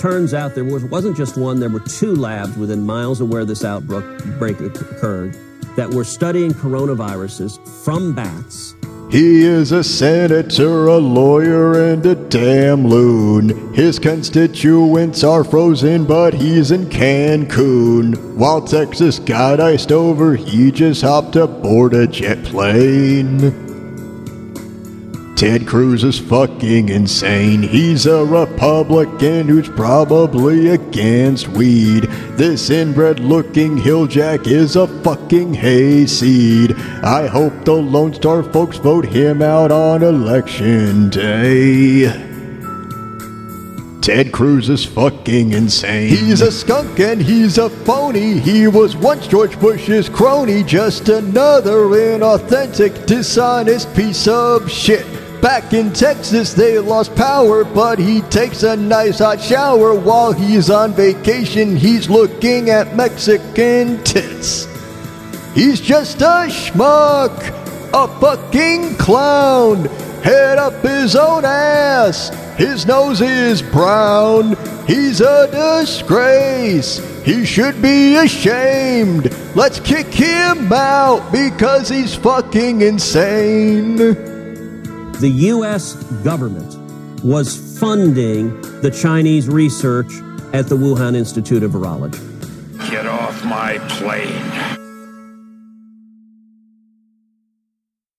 turns out there was, wasn't just one, there were two labs within miles of where this outbreak occurred that were studying coronaviruses from bats. He is a senator, a lawyer, and a damn loon. His constituents are frozen, but he's in Cancun. While Texas got iced over, he just hopped aboard a jet plane. Ted Cruz is fucking insane. He's a Republican who's probably against weed. This inbred looking hilljack is a fucking hayseed. I hope the Lone Star folks vote him out on election day. Ted Cruz is fucking insane. He's a skunk and he's a phony. He was once George Bush's crony, just another inauthentic, dishonest piece of shit. Back in Texas, they lost power, but he takes a nice hot shower while he's on vacation. He's looking at Mexican tits. He's just a schmuck, a fucking clown. Head up his own ass. His nose is brown. He's a disgrace. He should be ashamed. Let's kick him out because he's fucking insane the U.S. government was funding the Chinese research at the Wuhan Institute of Virology. Get off my plane.